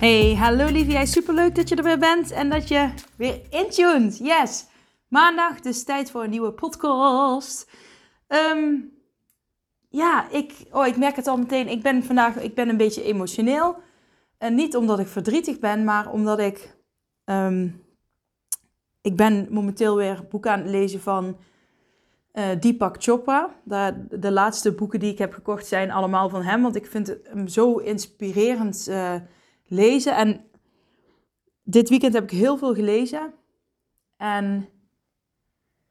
Hey, hallo lieve jij. Superleuk dat je er weer bent en dat je weer intuned. Yes! Maandag, dus tijd voor een nieuwe podcast. Ehm, ja, ik, oh, ik merk het al meteen. Ik ben vandaag ik ben een beetje emotioneel. En niet omdat ik verdrietig ben, maar omdat ik... ehm, ik ben momenteel weer boeken aan het lezen van eh, Deepak Chopra. De, de laatste boeken die ik heb gekocht zijn allemaal van hem. Want ik vind hem zo inspirerend eh, lezen. En dit weekend heb ik heel veel gelezen. En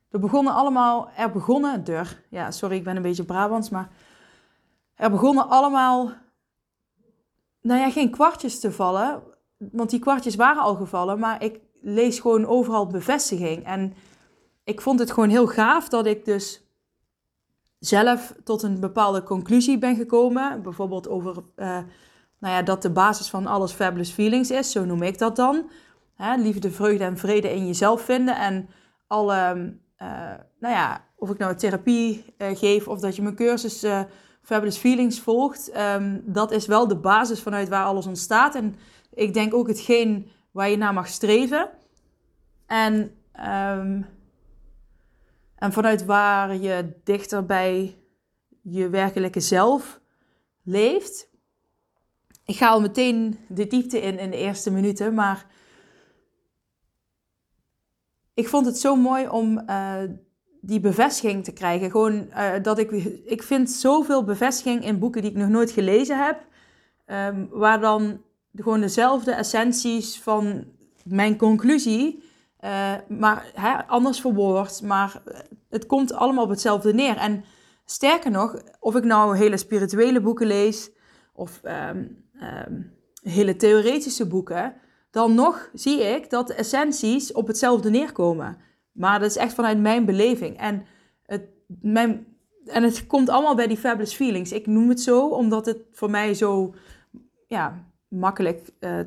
we begonnen allemaal... Er begonnen... Deur. Ja, sorry, ik ben een beetje Brabants. Maar er begonnen allemaal... Nou ja, geen kwartjes te vallen. Want die kwartjes waren al gevallen. Maar ik lees gewoon overal bevestiging. En ik vond het gewoon heel gaaf dat ik dus zelf tot een bepaalde conclusie ben gekomen. Bijvoorbeeld over uh, nou ja, dat de basis van alles fabulous feelings is. Zo noem ik dat dan. Hè, liefde, vreugde en vrede in jezelf vinden. En alle, uh, nou ja, of ik nou therapie uh, geef of dat je mijn cursus Fabulous Feelings volgt. Um, dat is wel de basis vanuit waar alles ontstaat. En ik denk ook hetgeen waar je naar mag streven. En, um, en vanuit waar je dichter bij je werkelijke zelf leeft. Ik ga al meteen de diepte in in de eerste minuten, maar ik vond het zo mooi om uh, die bevestiging te krijgen. Gewoon uh, dat ik, ik vind zoveel bevestiging in boeken die ik nog nooit gelezen heb, um, waar dan gewoon dezelfde essenties van mijn conclusie, uh, maar hè, anders verwoord. Maar het komt allemaal op hetzelfde neer. En sterker nog, of ik nou hele spirituele boeken lees of um, um, hele theoretische boeken, dan nog zie ik dat de essenties op hetzelfde neerkomen. Maar dat is echt vanuit mijn beleving. En het, mijn, en het komt allemaal bij die fabulous feelings. Ik noem het zo omdat het voor mij zo ja, makkelijk uh,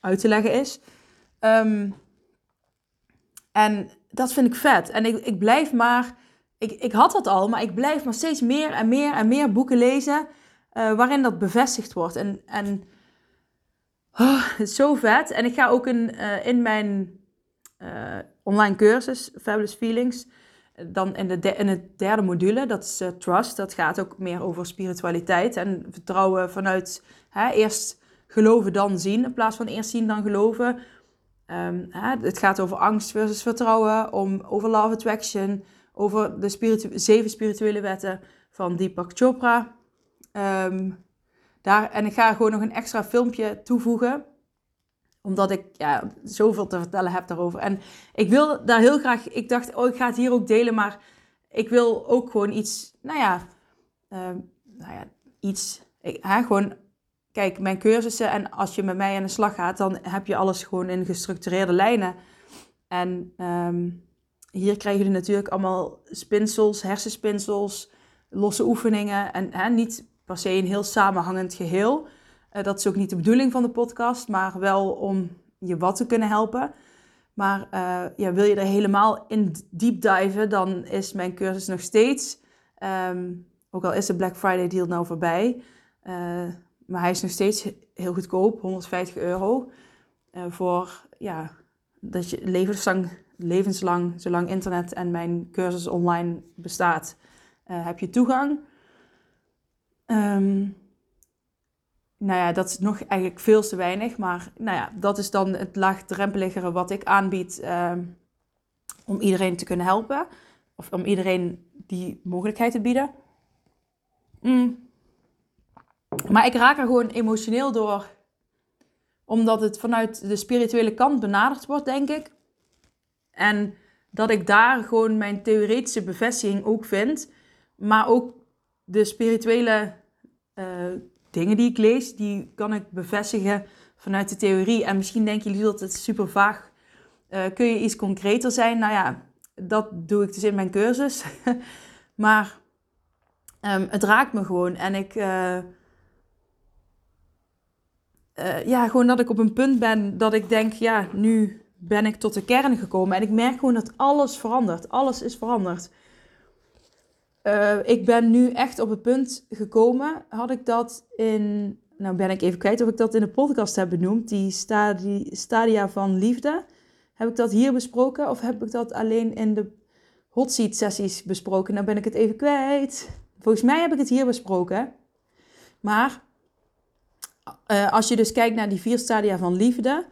uit te leggen is. Um, en dat vind ik vet. En ik, ik blijf maar. Ik, ik had dat al, maar ik blijf maar steeds meer en meer en meer boeken lezen. Uh, waarin dat bevestigd wordt. En, en oh, zo vet. En ik ga ook in, uh, in mijn uh, online cursus, Fabulous Feelings. Dan in de, de in het derde module, dat is Trust. Dat gaat ook meer over spiritualiteit en vertrouwen vanuit hè, eerst geloven dan zien, in plaats van eerst zien dan geloven. Um, hè, het gaat over angst versus vertrouwen, om, over love attraction, over de zeven spirituele wetten van Deepak Chopra. Um, daar, en ik ga gewoon nog een extra filmpje toevoegen, omdat ik ja, zoveel te vertellen heb daarover. En ik wil daar heel graag, ik dacht, oh, ik ga het hier ook delen, maar ik wil ook gewoon iets, nou ja, um, nou ja iets, ik, hè, gewoon kijk, mijn cursussen en als je met mij aan de slag gaat, dan heb je alles gewoon in gestructureerde lijnen. En um, hier krijgen jullie natuurlijk allemaal spinsels, hersenspinsels, losse oefeningen en hè, niet per se een heel samenhangend geheel. Uh, dat is ook niet de bedoeling van de podcast, maar wel om je wat te kunnen helpen. Maar uh, ja, wil je er helemaal in deep diven, dan is mijn cursus nog steeds, um, ook al is de Black Friday deal nou voorbij, uh, maar hij is nog steeds heel goedkoop, 150 euro. Voor ja, dat je levenslang, levenslang, zolang internet en mijn cursus online bestaat, heb je toegang. Um, nou ja, dat is nog eigenlijk veel te weinig. Maar nou ja, dat is dan het laagdrempeligere wat ik aanbied uh, om iedereen te kunnen helpen. Of om iedereen die mogelijkheid te bieden. Mm. Maar ik raak er gewoon emotioneel door, omdat het vanuit de spirituele kant benaderd wordt, denk ik. En dat ik daar gewoon mijn theoretische bevestiging ook vind, maar ook de spirituele dingen die ik lees, die kan ik bevestigen vanuit de theorie. En misschien denken jullie dat het super vaag. Uh, kun je iets concreter zijn? Nou ja, dat doe ik dus in mijn cursus. maar um, het raakt me gewoon. En ik. Uh, ja, gewoon dat ik op een punt ben dat ik denk, ja, nu ben ik tot de kern gekomen. En ik merk gewoon dat alles verandert. Alles is veranderd. Uh, ik ben nu echt op het punt gekomen. Had ik dat in. Nou ben ik even kwijt of ik dat in de podcast heb benoemd. Die stadia van liefde. Heb ik dat hier besproken of heb ik dat alleen in de hot seat sessies besproken? Nou ben ik het even kwijt. Volgens mij heb ik het hier besproken. Maar uh, als je dus kijkt naar die vier stadia van liefde.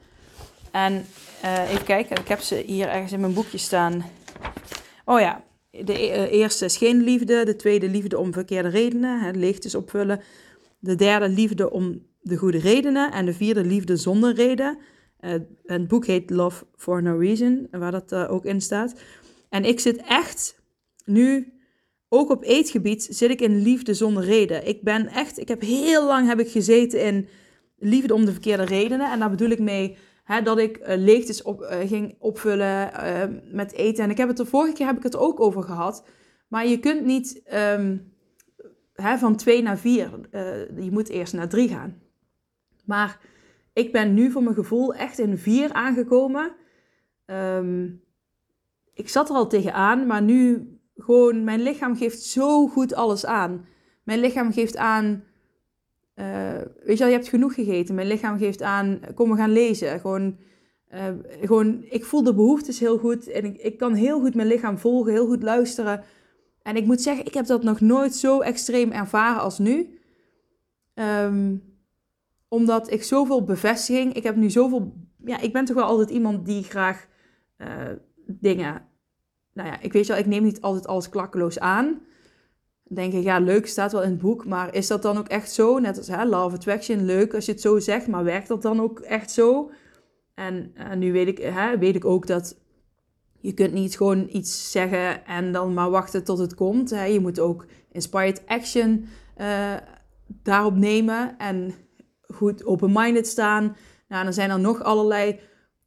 En uh, even kijken, ik heb ze hier ergens in mijn boekje staan. Oh ja, de e-, eerste is geen liefde. De tweede liefde om verkeerde redenen, het leegtes opvullen. De derde liefde om de goede redenen. En de vierde liefde zonder reden. Uh, het boek heet Love for No Reason, waar dat uh, ook in staat. En ik zit echt nu, ook op eetgebied, zit ik in liefde zonder reden. Ik ben echt, ik heb heel lang heb ik gezeten in liefde om de verkeerde redenen. En daar bedoel ik mee hè, dat ik uh, leegtes op, ging opvullen met eten. En ik heb het de vorige keer heb ik het ook over gehad. Maar je kunt niet um, hè, van twee naar vier. je moet eerst naar drie gaan. Maar ik ben nu voor mijn gevoel echt in vier aangekomen. Um, ik zat er al tegenaan, maar nu gewoon, mijn lichaam geeft zo goed alles aan. Mijn lichaam geeft aan, uh, weet je wel, je hebt genoeg gegeten. Mijn lichaam geeft aan, kom we gaan lezen. Gewoon, uh, gewoon ik voel de behoeftes heel goed en ik, ik kan heel goed mijn lichaam volgen, heel goed luisteren. En ik moet zeggen, ik heb dat nog nooit zo extreem ervaren als nu. Um, omdat ik zoveel bevestiging, ik heb nu zoveel, ja, ik ben toch wel altijd iemand die graag uh, dingen, nou ja, ik weet wel, ik neem niet altijd alles klakkeloos aan. Dan denk ik, ja, leuk, staat wel in het boek, maar is dat dan ook echt zo? Net als hè, Love Attraction, leuk als je het zo zegt, maar werkt dat dan ook echt zo? En nu weet ik, hè, weet ik ook dat je kunt niet gewoon iets zeggen en dan maar wachten tot het komt. Hè. Je moet ook inspired action uh, daarop nemen en goed open-minded staan. Nou, dan zijn er nog allerlei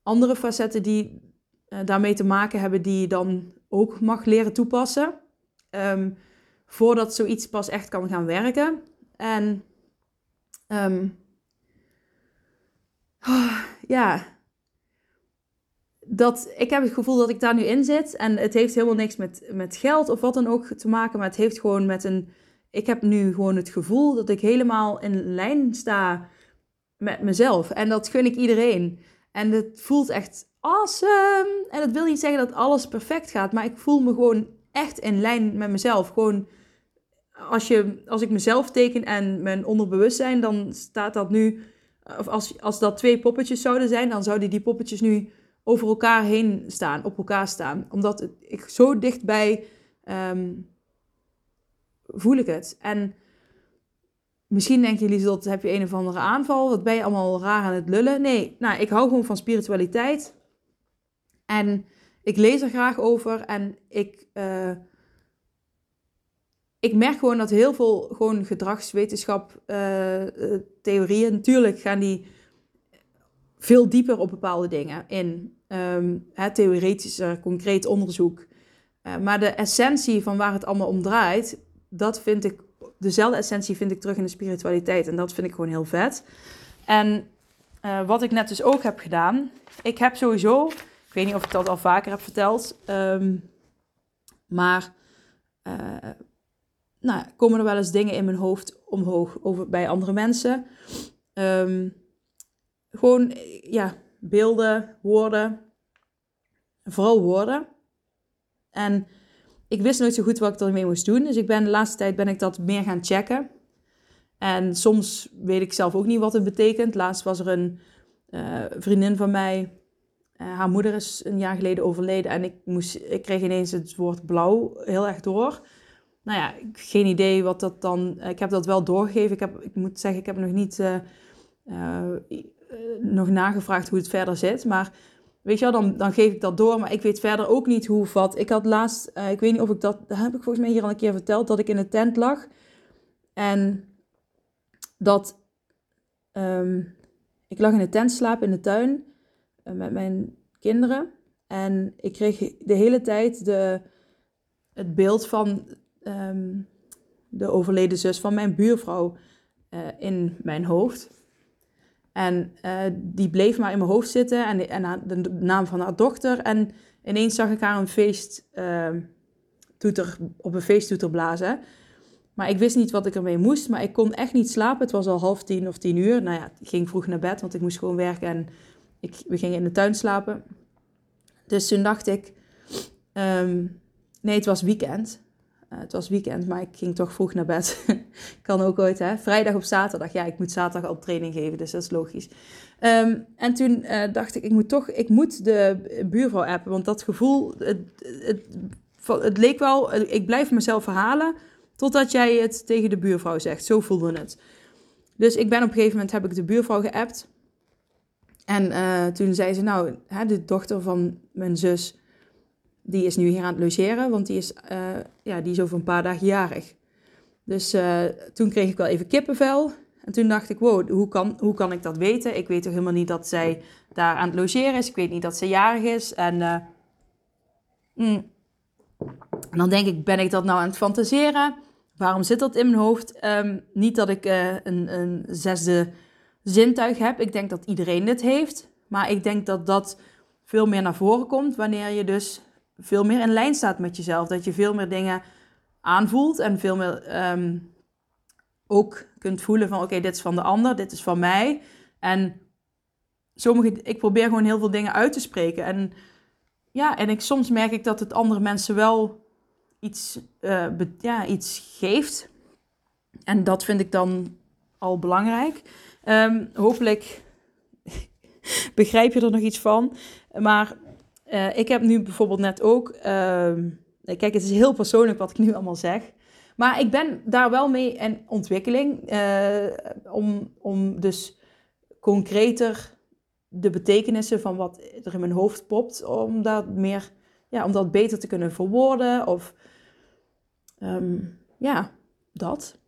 andere facetten die uh, daarmee te maken hebben, die je dan ook mag leren toepassen. Um, voordat zoiets pas echt kan gaan werken. En um, oh, ja, dat, ik heb het gevoel dat ik daar nu in zit. En het heeft helemaal niks met, met geld of wat dan ook te maken. Maar het heeft gewoon met een ik heb nu gewoon het gevoel dat ik helemaal in lijn sta met mezelf. En dat gun ik iedereen. En het voelt echt awesome. En dat wil niet zeggen dat alles perfect gaat, maar ik voel me gewoon echt in lijn met mezelf. Gewoon als, je, als ik mezelf teken en mijn onderbewustzijn, dan staat dat nu. Of als, als dat twee poppetjes zouden zijn, dan zouden die poppetjes nu over elkaar heen staan, op elkaar staan. Omdat ik zo dichtbij um, voel ik het. En misschien denken jullie dat heb je een of andere aanval. Wat ben je allemaal raar aan het lullen? Nee, nou, ik hou gewoon van spiritualiteit. En ik lees er graag over. En ik, uh, ik merk gewoon dat heel veel gewoon gedragswetenschap uh, theorieën, natuurlijk gaan die veel dieper op bepaalde dingen in. Um, hè, theoretischer, concreet onderzoek. Maar de essentie van waar het allemaal om draait, dat vind ik, dezelfde essentie vind ik terug in de spiritualiteit. En dat vind ik gewoon heel vet. En wat ik net dus ook heb gedaan, ik heb sowieso, ik weet niet of ik dat al vaker heb verteld, um, maar nou, komen er wel eens dingen in mijn hoofd omhoog over, bij andere mensen. Um, gewoon, ja, beelden, woorden, vooral woorden. En ik wist nooit zo goed wat ik ermee moest doen. Dus ik ben de laatste tijd ben ik dat meer gaan checken. En soms weet ik zelf ook niet wat het betekent. Laatst was er een uh, vriendin van mij. Uh, haar moeder is een jaar geleden overleden. En ik, moest, ik kreeg ineens het woord blauw heel erg door. Nou ja, geen idee wat dat dan... Ik heb dat wel doorgegeven. Ik, heb, ik moet zeggen, ik heb nog niet... Uh, nog nagevraagd hoe het verder zit. Maar Weet je wel, dan, dan geef ik dat door, maar ik weet verder ook niet hoe wat. Ik had laatst, ik weet niet of ik dat, dat heb ik volgens mij hier al een keer verteld, dat ik in een tent lag. En dat um, ik lag in de tent slapen in de tuin met mijn kinderen. En ik kreeg de hele tijd de, het beeld van ehm, de overleden zus van mijn buurvrouw in mijn hoofd. En die bleef maar in mijn hoofd zitten en, en de naam van haar dochter. En ineens zag ik haar een feest ehm, op een feesttoeter blazen. Maar ik wist niet wat ik ermee moest. Maar ik kon echt niet slapen. Het was al half tien of tien uur. Nou ja, ik ging vroeg naar bed, want ik moest gewoon werken. En ik, we gingen in de tuin slapen. Dus toen dacht ik... Ehm, nee, het was weekend. Uh, het was weekend, maar ik ging toch vroeg naar bed. kan ook ooit, hè. Vrijdag op zaterdag. Ja, ik moet zaterdag al training geven, dus dat is logisch. Ehm, en toen uh, dacht ik, ik moet toch... Ik moet de buurvrouw appen, want dat gevoel... Het, het, het leek wel, ik blijf mezelf verhalen totdat jij het tegen de buurvrouw zegt. Zo voelde het. Dus ik ben op een gegeven moment, heb ik de buurvrouw geappt. En uh, toen zei ze, nou, hè, de dochter van mijn zus, die is nu hier aan het logeren, want die is, uh, ja, die is over een paar dagen jarig. Dus uh, toen kreeg ik wel even kippenvel. En toen dacht ik, wow, hoe kan, hoe kan ik dat weten? Ik weet toch helemaal niet dat zij daar aan het logeren is. Ik weet niet dat ze jarig is. En mm, en dan denk ik, ben ik dat nou aan het fantaseren? Waarom zit dat in mijn hoofd? Ehm, niet dat ik een, een, zesde zintuig heb. Ik denk dat iedereen dit heeft. Maar ik denk dat dat veel meer naar voren komt wanneer je dus veel meer in lijn staat met jezelf. Dat je veel meer dingen aanvoelt en veel meer um, ook kunt voelen van oké, dit is van de ander, dit is van mij. En sommige, ik probeer gewoon heel veel dingen uit te spreken. En ja, en ik, soms merk ik dat het andere mensen wel iets, uh, ja, iets geeft. En dat vind ik dan al belangrijk. Um, hopelijk begrijp je er nog iets van. Maar uh, ik heb nu bijvoorbeeld net ook. Uh, kijk, het is heel persoonlijk wat ik nu allemaal zeg. Maar ik ben daar wel mee in ontwikkeling. Uh, om, om dus concreter de betekenissen van wat er in mijn hoofd popt, om dat meer, ja, om dat beter te kunnen verwoorden. Of um, ja, dat.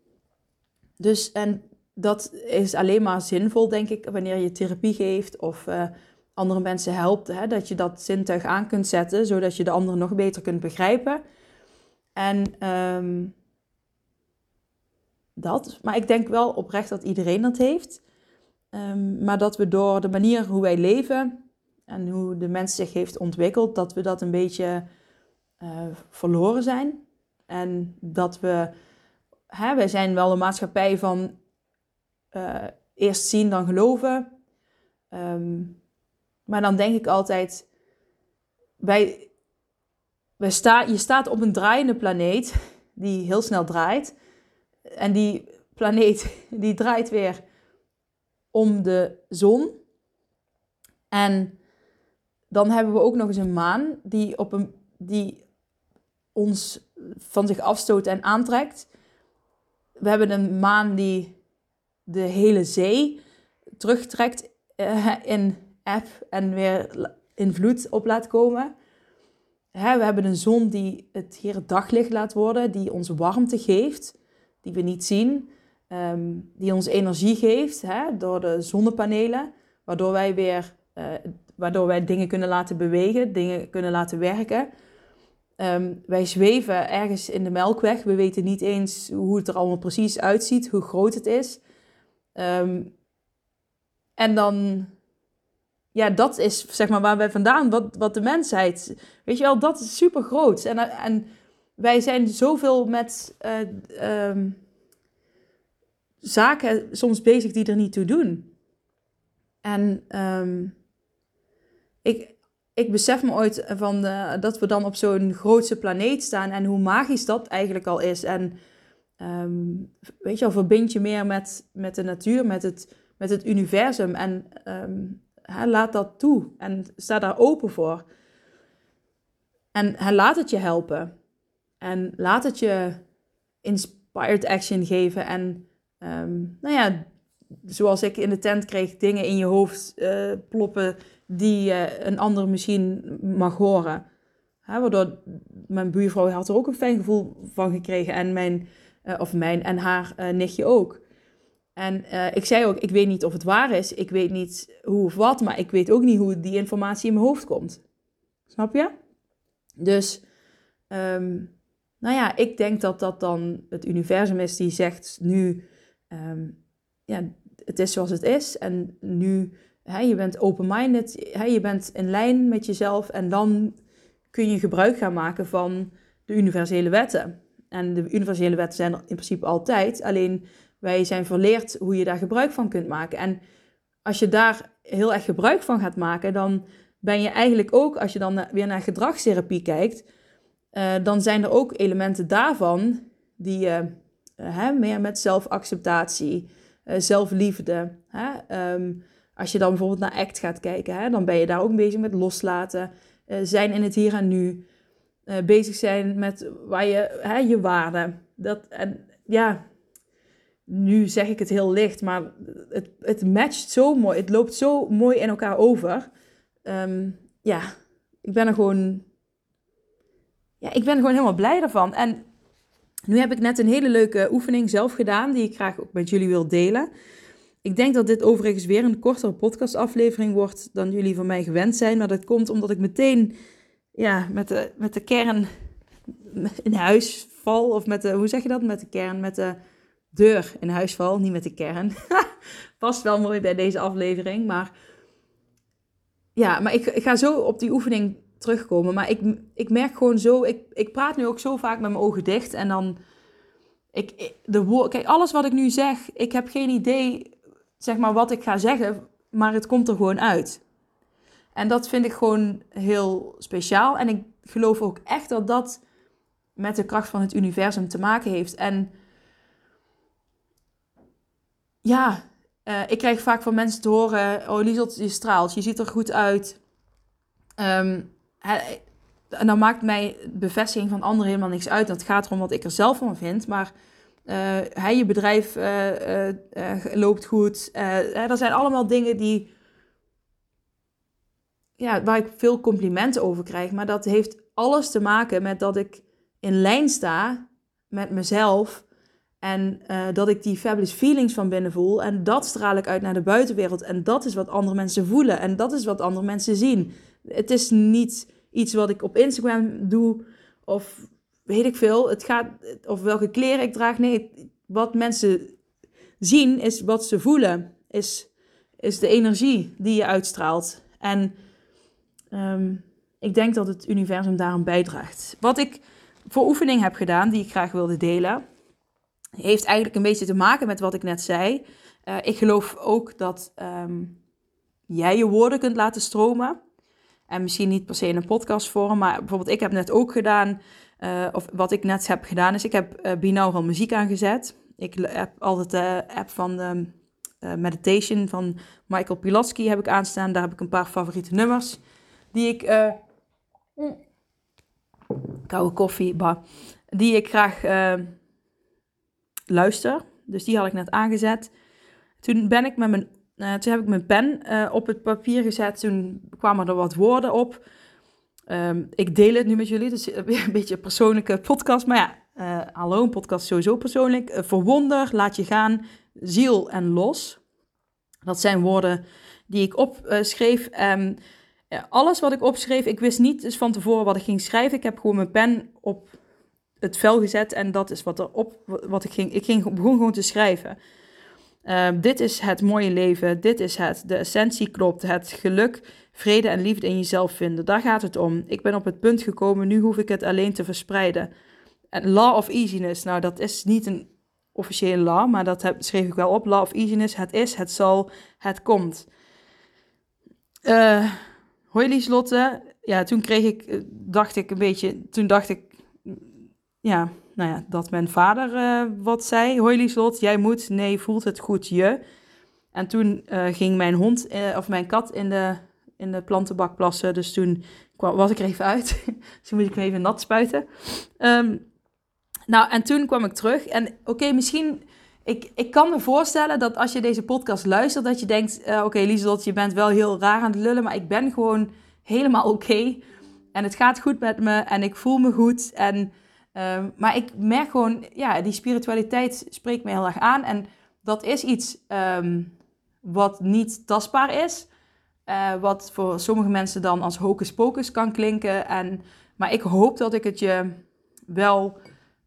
Dus en dat is alleen maar zinvol, denk ik, wanneer je therapie geeft of uh, andere mensen helpt, hè, dat je dat zintuig aan kunt zetten, zodat je de ander nog beter kunt begrijpen. En um, dat. Maar ik denk wel oprecht dat iedereen dat heeft. Um, maar dat we door de manier hoe wij leven en hoe de mens zich heeft ontwikkeld, dat we dat een beetje uh, verloren zijn. En dat we, hè, wij zijn wel een maatschappij van uh, eerst zien dan geloven. Um, maar dan denk ik altijd, wij, wij sta, je staat op een draaiende planeet die heel snel draait. En die planeet die draait weer om de zon. En dan hebben we ook nog eens een maan die, op een, die ons van zich afstoot en aantrekt. We hebben een maan die de hele zee terugtrekt uh, in eb en weer in vloed op laat komen. Hè, we hebben een zon die het hier daglicht laat worden, die ons warmte geeft, die we niet zien. Ehm, die ons energie geeft hè, door de zonnepanelen, waardoor wij weer uh, waardoor wij dingen kunnen laten bewegen, dingen kunnen laten werken. Um, wij zweven ergens in de melkweg. We weten niet eens hoe het er allemaal precies uitziet, hoe groot het is. Um, en dan, ja, dat is zeg maar waar wij vandaan, wat, wat de mensheid, weet je wel, dat is super groot. En, en wij zijn zoveel met uh, um, zaken soms bezig die er niet toe doen. En um, ik, ik besef me ooit van de, dat we dan op zo'n grootse planeet staan en hoe magisch dat eigenlijk al is. En um, weet je wel, verbind je meer met, met de natuur, met het, met het universum. En um, laat dat toe en sta daar open voor. En laat het je helpen. En laat het je inspired action geven. En um, nou ja, zoals ik in de tent kreeg, dingen in je hoofd uh, ploppen die een ander misschien mag horen. Hè, waardoor mijn buurvrouw had er ook een fijn gevoel van gekregen en mijn, uh, of mijn en haar nichtje ook. En uh, ik zei ook, ik weet niet of het waar is, ik weet niet hoe of wat, maar ik weet ook niet hoe die informatie in mijn hoofd komt. Snap je? Dus, um, nou ja, ik denk dat dat dan het universum is die zegt nu, um, ja, het is zoals het is. En nu, hè, je bent open-minded, je bent in lijn met jezelf en dan kun je gebruik gaan maken van de universele wetten. En de universele wetten zijn er in principe altijd, alleen wij zijn verleerd hoe je daar gebruik van kunt maken. En als je daar heel erg gebruik van gaat maken, dan ben je eigenlijk ook, als je dan weer naar gedragstherapie kijkt, uh, dan zijn er ook elementen daarvan die je uh, meer met zelfacceptatie, uh, zelfliefde. Hè? Um, als je dan bijvoorbeeld naar ACT gaat kijken, hè, dan ben je daar ook bezig met loslaten, zijn in het hier en nu, bezig zijn met waar je, hè, je waarde. Dat, en ja, nu zeg ik het heel licht, maar het, het matcht zo mooi. Het loopt zo mooi in elkaar over. Um, ja, ik ben er gewoon. Ja, ik ben gewoon helemaal blij ervan. En nu heb ik net een hele leuke oefening zelf gedaan, die ik graag ook met jullie wil delen. Ik denk dat dit overigens weer een kortere podcastaflevering wordt dan jullie van mij gewend zijn. Maar dat komt omdat ik meteen ja, met, de, met de kern in huis val. Of met de, hoe zeg je dat? Met de kern, met de deur in huis val, niet met de kern. Past wel mooi bij deze aflevering, maar ja, maar ik, ik, ga zo op die oefening terugkomen. Maar ik, ik merk gewoon zo, ik, ik praat nu ook zo vaak met mijn ogen dicht en dan, ik, de kijk, alles wat ik nu zeg, ik heb geen idee, zeg maar, wat ik ga zeggen, maar het komt er gewoon uit. En dat vind ik gewoon heel speciaal. En ik geloof ook echt dat dat met de kracht van het universum te maken heeft. En ja, uh, ik krijg vaak van mensen te horen: Oh, Lieselt, je straalt, je ziet er goed uit. Um, en dan maakt mij bevestiging van anderen helemaal niks uit. Het gaat erom wat ik er zelf van vind. Maar uh, je bedrijf uh, loopt goed. er zijn allemaal dingen die, ja, waar ik veel complimenten over krijg. Maar dat heeft alles te maken met dat ik in lijn sta met mezelf. En uh, dat ik die fabulous feelings van binnen voel. En dat straal ik uit naar de buitenwereld. En dat is wat andere mensen voelen. En dat is wat andere mensen zien. Het is niet iets wat ik op Instagram doe. Of weet ik veel. Het gaat, of welke kleren ik draag. Nee, wat mensen zien is wat ze voelen. Is, is de energie die je uitstraalt. En um, ik denk dat het universum daarom bijdraagt. Wat ik voor oefening heb gedaan, die ik graag wilde delen heeft eigenlijk een beetje te maken met wat ik net zei. Uh, ik geloof ook dat um, jij je woorden kunt laten stromen. En misschien niet per se in een podcastvorm, maar bijvoorbeeld ik heb net ook gedaan, uh, of wat ik net heb gedaan, is ik heb uh, binaural muziek aangezet. Ik heb altijd de app van de Meditation van Michael Pilatsky heb ik aanstaan. Daar heb ik een paar favoriete nummers die ik... koude koffie, bah, die ik graag luister. Dus die had ik net aangezet. Toen ben ik met mijn, uh, toen heb ik mijn pen uh, op het papier gezet. Toen kwamen er wat woorden op. Um, ik deel het nu met jullie, dus een beetje een persoonlijke podcast. Maar ja, uh, hallo, een podcast sowieso persoonlijk. verwonder, laat je gaan, ziel en los. Dat zijn woorden die ik opschreef. Um, alles wat ik opschreef, ik wist niet dus van tevoren wat ik ging schrijven. Ik heb gewoon mijn pen op het vel gezet en dat is wat er op wat ik ging. Ik ging, begon gewoon te schrijven. Uh, dit is het mooie leven, dit is het. De essentie klopt, het geluk, vrede en liefde in jezelf vinden. Daar gaat het om. Ik ben op het punt gekomen, nu hoef ik het alleen te verspreiden. En law of easiness, nou dat is niet een officiële law, maar dat heb, schreef ik wel op. Law of easiness, het is, het zal, het komt. Uh, hoi Lieslotte, ja toen kreeg ik, eh, dacht ik een beetje, toen dacht ik, ja, nou ja, dat mijn vader uh, wat zei. Hoi Lieslot, jij moet, nee, voelt het goed, je. En toen uh, ging mijn hond, uh, of mijn kat in de, in de plantenbak plassen. Dus toen kwam, was ik er even uit. dus toen moest ik me even nat spuiten. Um, nou, en toen kwam ik terug. En oké, misschien... Ik, ik kan me voorstellen dat als je deze podcast luistert, dat je denkt... oké, Lieslot, je bent wel heel raar aan het lullen, maar ik ben gewoon helemaal oké. En het gaat goed met me en ik voel me goed en... Um, maar ik merk gewoon, ja, die spiritualiteit spreekt me heel erg aan. En dat is iets ehm, wat niet tastbaar is. Uh, wat voor sommige mensen dan als hocus pocus kan klinken. En, maar ik hoop dat ik het je wel,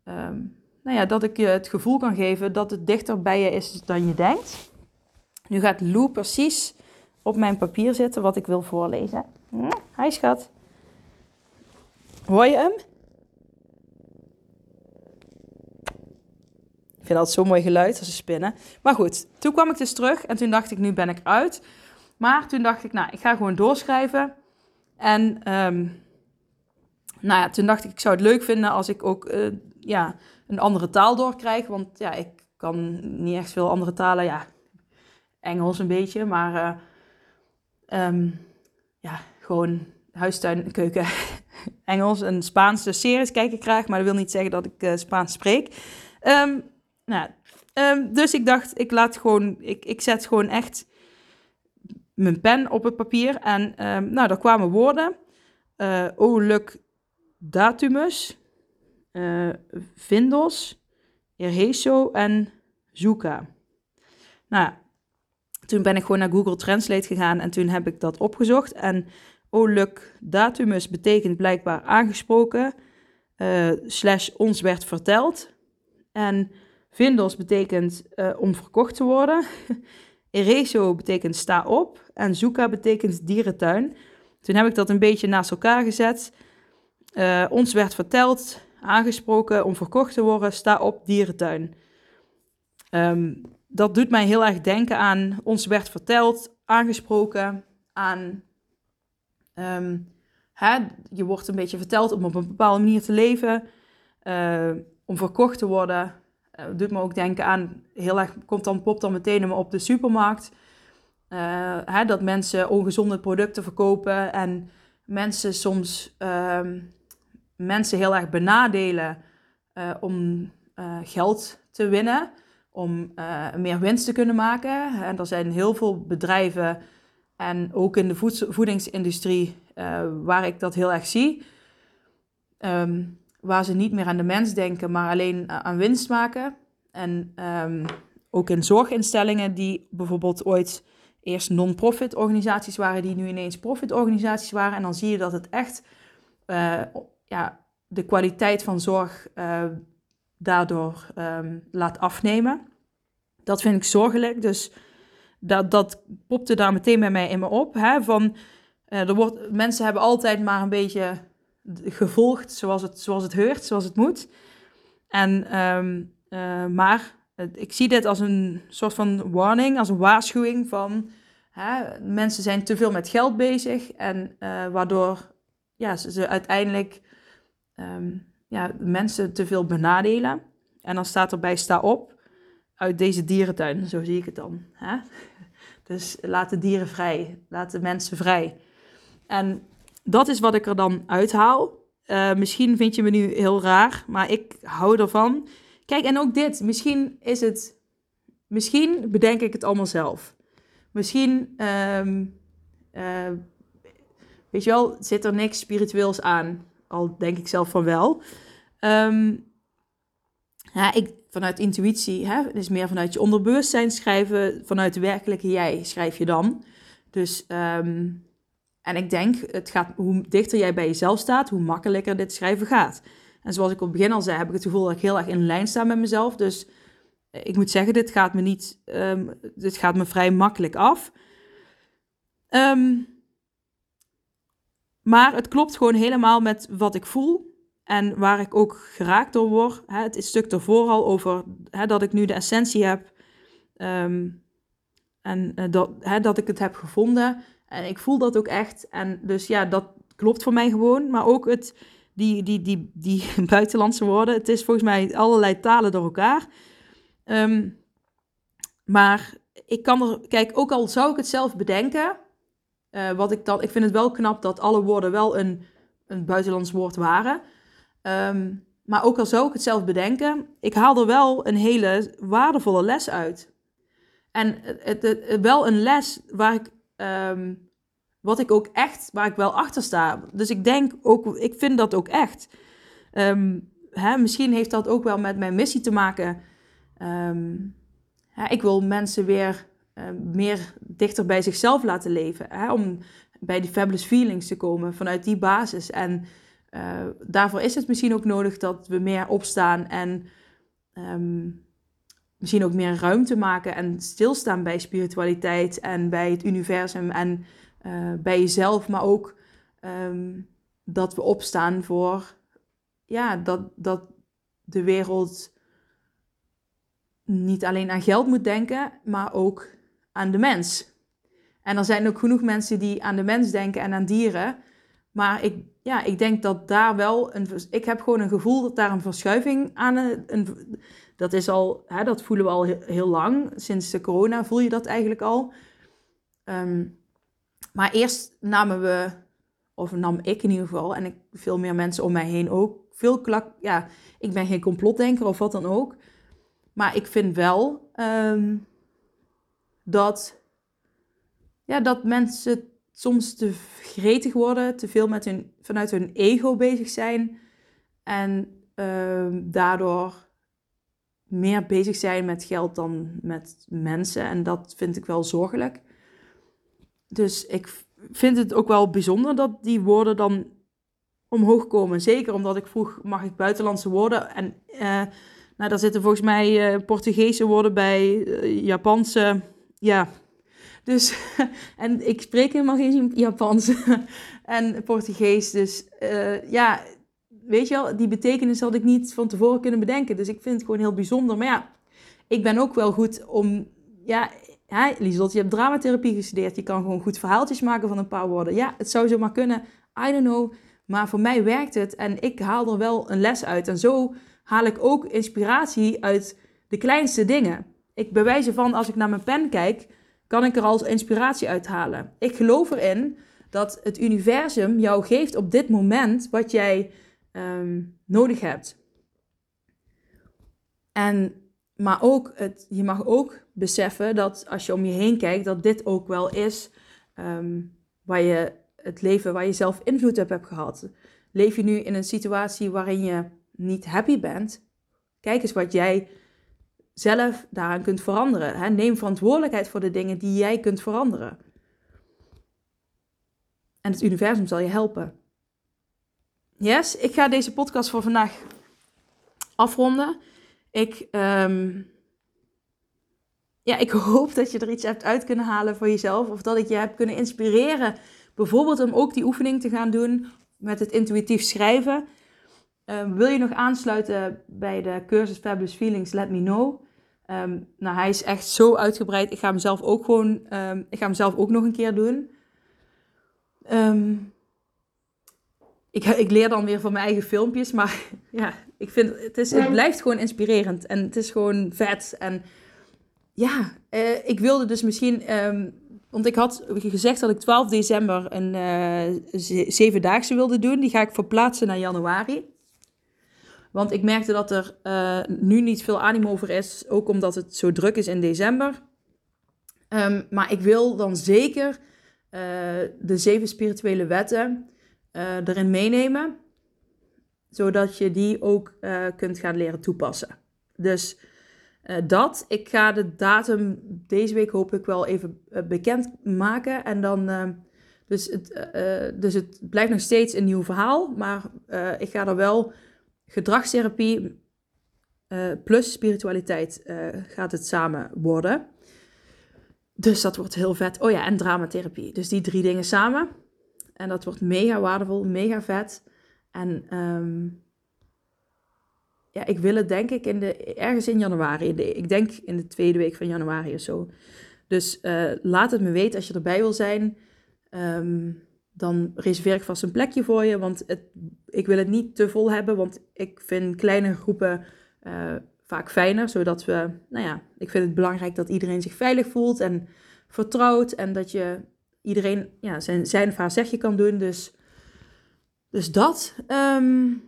ehm, nou ja, dat ik je het gevoel kan geven dat het dichter bij je is dan je denkt. Nu gaat Lou precies op mijn papier zitten wat ik wil voorlezen. Hm, hi schat. Hoor je hem? Ik vind dat zo'n mooi geluid als ze spinnen. Maar goed, toen kwam ik dus terug en toen dacht ik, nu ben ik uit. Maar toen dacht ik, nou, ik ga gewoon doorschrijven. En um, nou ja, toen dacht ik, ik zou het leuk vinden als ik ook uh, ja, een andere taal doorkrijg. Want ja, ik kan niet echt veel andere talen. Ja, Engels een beetje, maar uh, um, ja, gewoon huistuin, keuken, Engels en Spaanse series kijk ik graag. Maar dat wil niet zeggen dat ik uh, Spaans spreek. Um, nou, um, dus ik dacht, ik laat gewoon, ik, ik zet gewoon echt mijn pen op het papier. En um, nou, daar kwamen woorden. Uh, Oluk datumus, uh, Vindos, Erheso en Zuka. Nou, toen ben ik gewoon naar Google Translate gegaan en toen heb ik dat opgezocht. En Oluk datumus betekent blijkbaar aangesproken, uh, slash ons werd verteld. En Vindos betekent uh, om verkocht te worden. Ereso betekent sta op. En Zuka betekent dierentuin. Toen heb ik dat een beetje naast elkaar gezet. Uh, ons werd verteld, aangesproken om verkocht te worden, sta op dierentuin. Um, dat doet mij heel erg denken aan ons werd verteld, aangesproken, aan hè, je wordt een beetje verteld om op een bepaalde manier te leven, uh, om verkocht te worden. Uh, doet me ook denken aan, heel erg, komt dan, popt dan meteen op de supermarkt. Uh, hè, dat mensen ongezonde producten verkopen en mensen soms um, mensen heel erg benadelen uh, om geld te winnen, om meer winst te kunnen maken. En er zijn heel veel bedrijven en ook in de voedingsindustrie waar ik dat heel erg zie. Um, waar ze niet meer aan de mens denken, maar alleen eh, aan winst maken. En um, ook in zorginstellingen die bijvoorbeeld ooit eerst non-profit organisaties waren, die nu ineens profit organisaties waren. En dan zie je dat het echt uh, ja, de kwaliteit van zorg uh, daardoor um, laat afnemen. Dat vind ik zorgelijk. Dus dat, dat popte daar meteen bij mij in me op. Hè, van, er wordt, mensen hebben altijd maar een beetje gevolgd zoals het, zoals het heurt, zoals het moet. En, um, uh, maar ik zie dit als een soort van warning, als een waarschuwing van hè, mensen zijn te veel met geld bezig en uh, waardoor ja, ze, uiteindelijk um, ja, mensen te veel benadelen. En dan staat erbij, sta op uit deze dierentuin, zo zie ik het dan. Hè? Dus laat de dieren vrij, laat de mensen vrij. En dat is wat ik er dan uithaal. Uh, misschien vind je me nu heel raar, maar ik hou ervan. Kijk, en ook dit. Misschien is het. Misschien bedenk ik het allemaal zelf. Misschien. Um, weet je wel, zit er niks spiritueels aan. Al denk ik zelf van wel. Um, ja, ik, vanuit intuïtie, hè, dus meer vanuit je onderbewustzijn schrijven. Vanuit de werkelijke jij schrijf je dan. Dus um, en ik denk, het gaat, hoe dichter jij bij jezelf staat, hoe makkelijker dit schrijven gaat. En zoals ik op het begin al zei, heb ik het gevoel dat ik heel erg in lijn sta met mezelf. Dus eh, ik moet zeggen, dit gaat me niet, um, dit gaat me vrij makkelijk af. Um, maar het klopt gewoon helemaal met wat ik voel en waar ik ook geraakt door word. Het stuk ervoor al over hè, dat ik nu de essentie heb um, en uh, dat, hè, dat ik het heb gevonden. En ik voel dat ook echt. En dus ja, dat klopt voor mij gewoon. Maar ook het, die, die, die, die buitenlandse woorden. Het is volgens mij allerlei talen door elkaar. Um, maar ik kan er, kijk, ook al zou ik het zelf bedenken. Uh, wat ik dan, ik vind het wel knap dat alle woorden wel een, een buitenlands woord waren. Um, maar ook al zou ik het zelf bedenken, ik haal er wel een hele waardevolle les uit. En het, het, wel een les waar ik um, wat ik ook echt, waar ik wel achter sta. Dus ik denk ook, ik vind dat ook echt. Um, hè, misschien heeft dat ook wel met mijn missie te maken. Um, Ja, ik wil mensen weer uh, meer dichter bij zichzelf laten leven. Hè, om bij die fabulous feelings te komen vanuit die basis. En uh, daarvoor is het misschien ook nodig dat we meer opstaan en misschien ook meer ruimte maken en stilstaan bij spiritualiteit en bij het universum en uh, bij jezelf, maar ook um, dat we opstaan voor ja, dat, dat de wereld niet alleen aan geld moet denken, maar ook aan de mens. En er zijn ook genoeg mensen die aan de mens denken en aan dieren. Maar ik, ja, ik denk dat daar wel een. Ik heb gewoon een gevoel dat daar een verschuiving aan. Een, dat is al. Hè, dat voelen we al heel, lang. Sinds de corona voel je dat eigenlijk al. Um, maar eerst namen we. Of nam ik in ieder geval. En ik, veel meer mensen om mij heen ook. Veel klak. Ja, ik ben geen complotdenker of wat dan ook. Maar ik vind wel um, dat. Ja, dat mensen soms te gretig worden, te veel met hun, vanuit hun ego bezig zijn en uh, daardoor meer bezig zijn met geld dan met mensen. En dat vind ik wel zorgelijk. Dus ik vind het ook wel bijzonder dat die woorden dan omhoog komen. Zeker omdat ik vroeg, mag ik buitenlandse woorden? En uh, nou, daar zitten volgens mij uh, Portugese woorden bij, uh, Japanse, ja, dus, en ik spreek helemaal geen Japans en Portugees. Dus uh, ja, weet je wel, die betekenis had ik niet van tevoren kunnen bedenken. Dus ik vind het gewoon heel bijzonder. Maar ja, ik ben ook wel goed om, ja, ja Lieslot, je hebt dramatherapie gestudeerd. Je kan gewoon goed verhaaltjes maken van een paar woorden. Ja, het zou zomaar kunnen. I don't know. Maar voor mij werkt het en ik haal er wel een les uit. En zo haal ik ook inspiratie uit de kleinste dingen. Ik bewijs van, als ik naar mijn pen kijk kan ik er als inspiratie uithalen. Ik geloof erin dat het universum jou geeft op dit moment wat jij um, nodig hebt. En, maar ook, het, je mag ook beseffen dat als je om je heen kijkt, dat dit ook wel is um, waar je het leven waar je zelf invloed op hebt gehad. Leef je nu in een situatie waarin je niet happy bent? Kijk eens wat jij zelf daaraan kunt veranderen. Hè? Neem verantwoordelijkheid voor de dingen die jij kunt veranderen. En het universum zal je helpen. Yes, ik ga deze podcast voor vandaag afronden. Ik, um, ja, ik hoop dat je er iets hebt uit kunnen halen voor jezelf. Of dat ik je heb kunnen inspireren. Bijvoorbeeld om ook die oefening te gaan doen met het intuïtief schrijven. Um, wil je nog aansluiten bij de cursus Fabulous Feelings? Let me know. Um, nou, hij is echt zo uitgebreid. Ik ga hem zelf ook gewoon, um, ik ga hem zelf ook nog een keer doen. Um, ik, ik leer dan weer van mijn eigen filmpjes, maar ja, ik vind het, is, het blijft gewoon inspirerend en het is gewoon vet. En ja, uh, ik wilde dus misschien, want ik had gezegd dat ik 12 december een uh, zevendaagse wilde doen. Die ga ik verplaatsen naar januari. Want ik merkte dat er uh, nu niet veel animo over is, ook omdat het zo druk is in december. Um, maar ik wil dan zeker uh, de zeven spirituele wetten uh, erin meenemen, zodat je die ook kunt gaan leren toepassen. Dus dat, ik ga de datum deze week hoop ik wel even bekend maken. En dan, dus, het, dus het blijft nog steeds een nieuw verhaal, maar ik ga er wel gedragstherapie uh, plus spiritualiteit uh, gaat het samen worden. Dus dat wordt heel vet. Oh ja, en dramatherapie. Dus die drie dingen samen. En dat wordt mega waardevol, mega vet. En um, ja, ik wil het denk ik in de, ergens in januari. In de, ik denk in de tweede week van januari of zo. Dus uh, laat het me weten als je erbij wil zijn. Um, dan reserveer ik vast een plekje voor je. Want het, ik wil het niet te vol hebben, want ik vind kleine groepen uh, vaak fijner. Zodat we, nou ja, ik vind het belangrijk dat iedereen zich veilig voelt en vertrouwt. En dat je iedereen ja, zijn, zijn of haar zegje kan doen. Dus, dus dat. Um,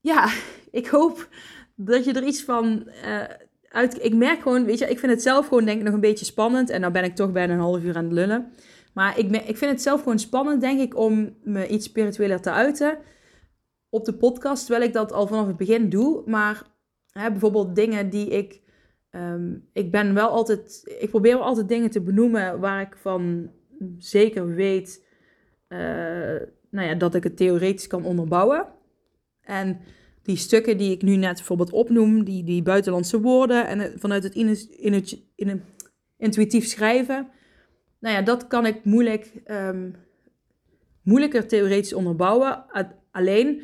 ja, ik hoop dat je er iets van uh, uit... Ik merk gewoon, weet je, ik vind het zelf gewoon denk ik nog een beetje spannend. En dan ben ik toch bijna een half uur aan het lullen. Maar ik, ik vind het zelf gewoon spannend, denk ik, om me iets spiritueler te uiten op de podcast, terwijl ik dat al vanaf het begin doe. Maar hè, bijvoorbeeld dingen die ik ehm, ik ben wel altijd, ik probeer wel altijd dingen te benoemen waar ik van zeker weet uh, nou ja, dat ik het theoretisch kan onderbouwen. En die stukken die ik nu net bijvoorbeeld opnoem, die, die buitenlandse woorden en vanuit het in, in, in, intuïtief schrijven, nou ja, dat kan ik moeilijk, um, moeilijker theoretisch onderbouwen. Alleen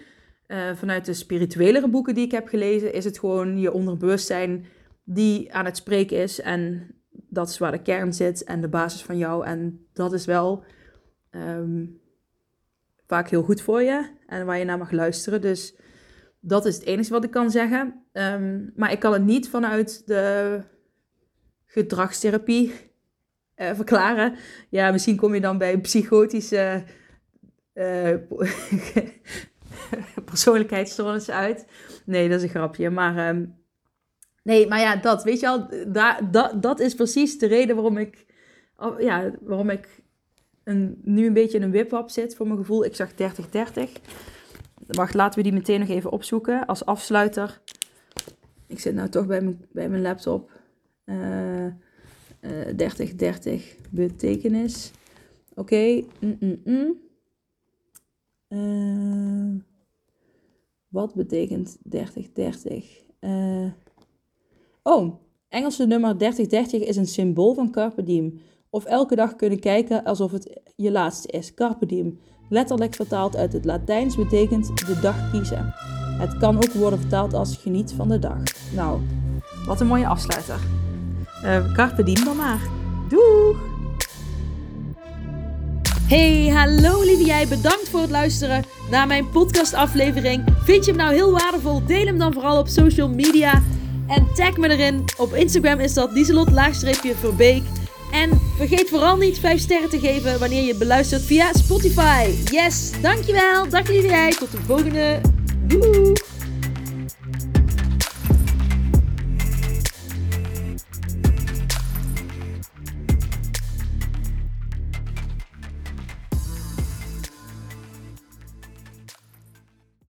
uh, vanuit de spirituelere boeken die ik heb gelezen, is het gewoon je onderbewustzijn die aan het spreken is. En dat is waar de kern zit en de basis van jou. En dat is wel um, vaak heel goed voor je en waar je naar mag luisteren. Dus dat is het enige wat ik kan zeggen. Um, maar ik kan het niet vanuit de gedragstherapie uh, verklaren. Ja, misschien kom je dan bij psychotische uh, persoonlijkheidsstoornissen uit. Nee, dat is een grapje. Maar um, nee, maar ja, dat weet je al. Daar, dat, dat is precies de reden waarom ik, oh, ja, waarom ik een, nu een beetje in een wipwap zit voor mijn gevoel. Ik zag 30-30. Wacht, laten we die meteen nog even opzoeken als afsluiter. Ik zit nou toch bij mijn, bij mijn laptop. Uh, 30, 30 betekenis. Oké. Mm -mm -mm. Uh, wat betekent 30, 30? Uh, oh, Engelse nummer 3030 is een symbool van Carpe Diem. Of elke dag kunnen kijken alsof het je laatste is. Carpe Diem. Letterlijk vertaald uit het Latijns betekent de dag kiezen. Het kan ook worden vertaald als geniet van de dag. Nou, wat een mooie afsluiter. Uh, carpe diem dan maar. Doeg! Hey, hallo lieve jij. Bedankt voor het luisteren naar mijn podcastaflevering. Vind je hem nou heel waardevol? Deel hem dan vooral op social media. En tag me erin. Op Instagram is dat dieselot-verbeek. En vergeet vooral niet 5 sterren te geven wanneer je beluistert via Spotify. Yes, dankjewel. Dag lieve jij. Tot de volgende. Doei!